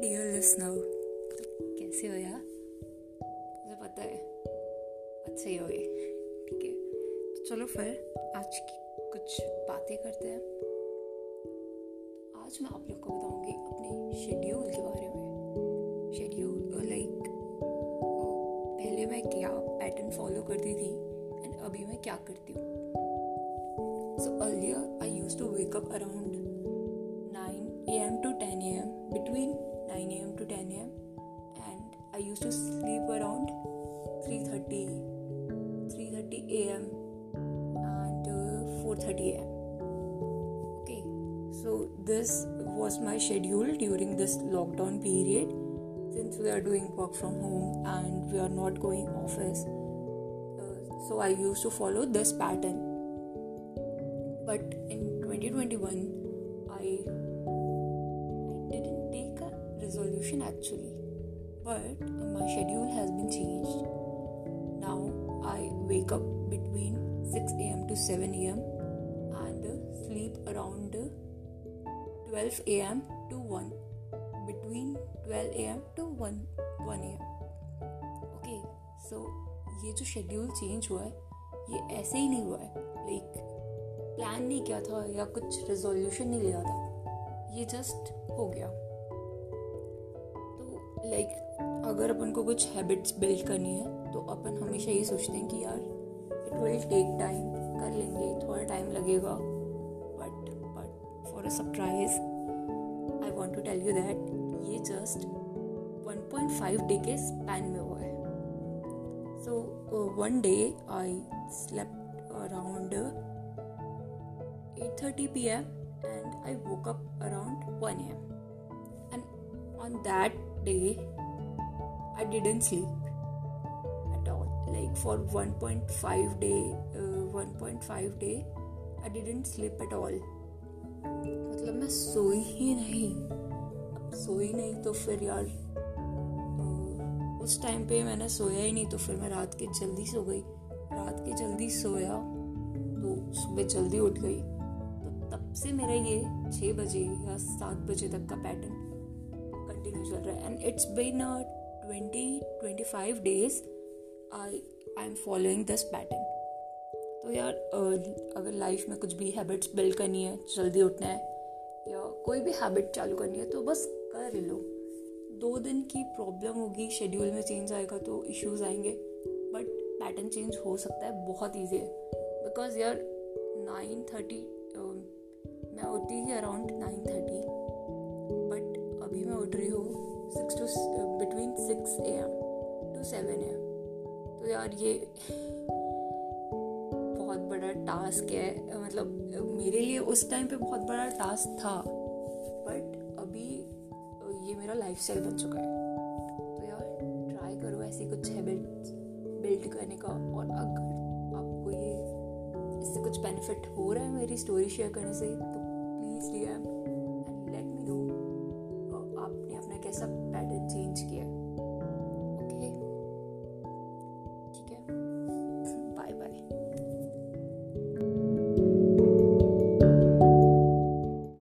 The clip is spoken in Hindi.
लिसनर तो कैसे हो यार? मुझे पता है। अच्छे ही हो ठीक है। तो चलो फिर, आज की कुछ बातें करते हैं। आज मैं आप लोग को बताऊँगी अपने शेड्यूल के बारे में। शेड्यूल लाइक पहले मैं क्या पैटर्न फॉलो करती थी एंड अभी मैं क्या करती हूँ। So earlier I use to wake up around 9 a.m. to 10 to sleep around 3:30 3:30 a.m. and uh, 4:30 a.m. Okay, so this was my schedule during this lockdown period since we are doing work from home and we are not going office. Uh, so I used to follow this pattern. But in 2021, I I didn't take a resolution actually, but my schedule has been changed. Now I wake up between 6 am to 7 am and sleep around 12 am to 1 between 12 am to 1 1 am okay so ये जो शेड्यूल चेंज हुआ है ये ऐसे ही नहीं हुआ है लाइक प्लान नहीं किया था या कुछ रेजोल्यूशन नहीं लिया था ये जस्ट हो गया लाइक like, अगर अपन को कुछ हैबिट्स बिल्ड करनी है तो अपन हमेशा ये सोचते हैं कि यार इट विल टेक टाइम कर लेंगे थोड़ा टाइम लगेगा but but for a surprise I want to tell you that ये जस्ट 1.5 डे के स्पैन में हुआ है so one day I slept around 8:30 p.m. and I woke up around 1 a.m. And on that day I didn't sleep at all. Like for 1.5 day, uh, 1.5 day, I didn't sleep at all. मतलब मैं सोई ही नहीं अब सोई नहीं तो फिर यार उस टाइम पे मैंने सोया ही नहीं तो फिर मैं रात के जल्दी सो गई रात के जल्दी सोया तो सुबह जल्दी उठ गई तो तब से मेरा ये छः बजे या सात बजे तक का पैटर्न कंटिन्यू चल रहा है। And it's been twenty twenty five days I I am following this pattern तो यार अगर लाइफ में कुछ भी हैबिट्स बिल्ड करनी है, जल्दी उठना है, या कोई भी हैबिट चालू करनी है तो बस कर लो। दो दिन की प्रॉब्लम होगी शेड्यूल में चेंज आएगा तो इश्यूज़ आएँगे बट पैटर्न चेंज हो सकता है, बहुत ईजी है। बिकॉज़ यार नाइन थर्टी मैं होती ही around nine thirty six a m to seven a m तो यार ये बहुत बड़ा टास्क है। मतलब मेरे लिए उस टाइम पे बहुत बड़ा टास्क था। बट अभी, ये मेरा लाइफ स्टाइल बन चुका है। तो यार ट्राई करो ऐसी कुछ हैबिट बिल्ड करने का। और अगर आपको ये, इससे कुछ बेनिफिट हो रहा है मेरी स्टोरी शेयर करने से तो प्लीज़ डी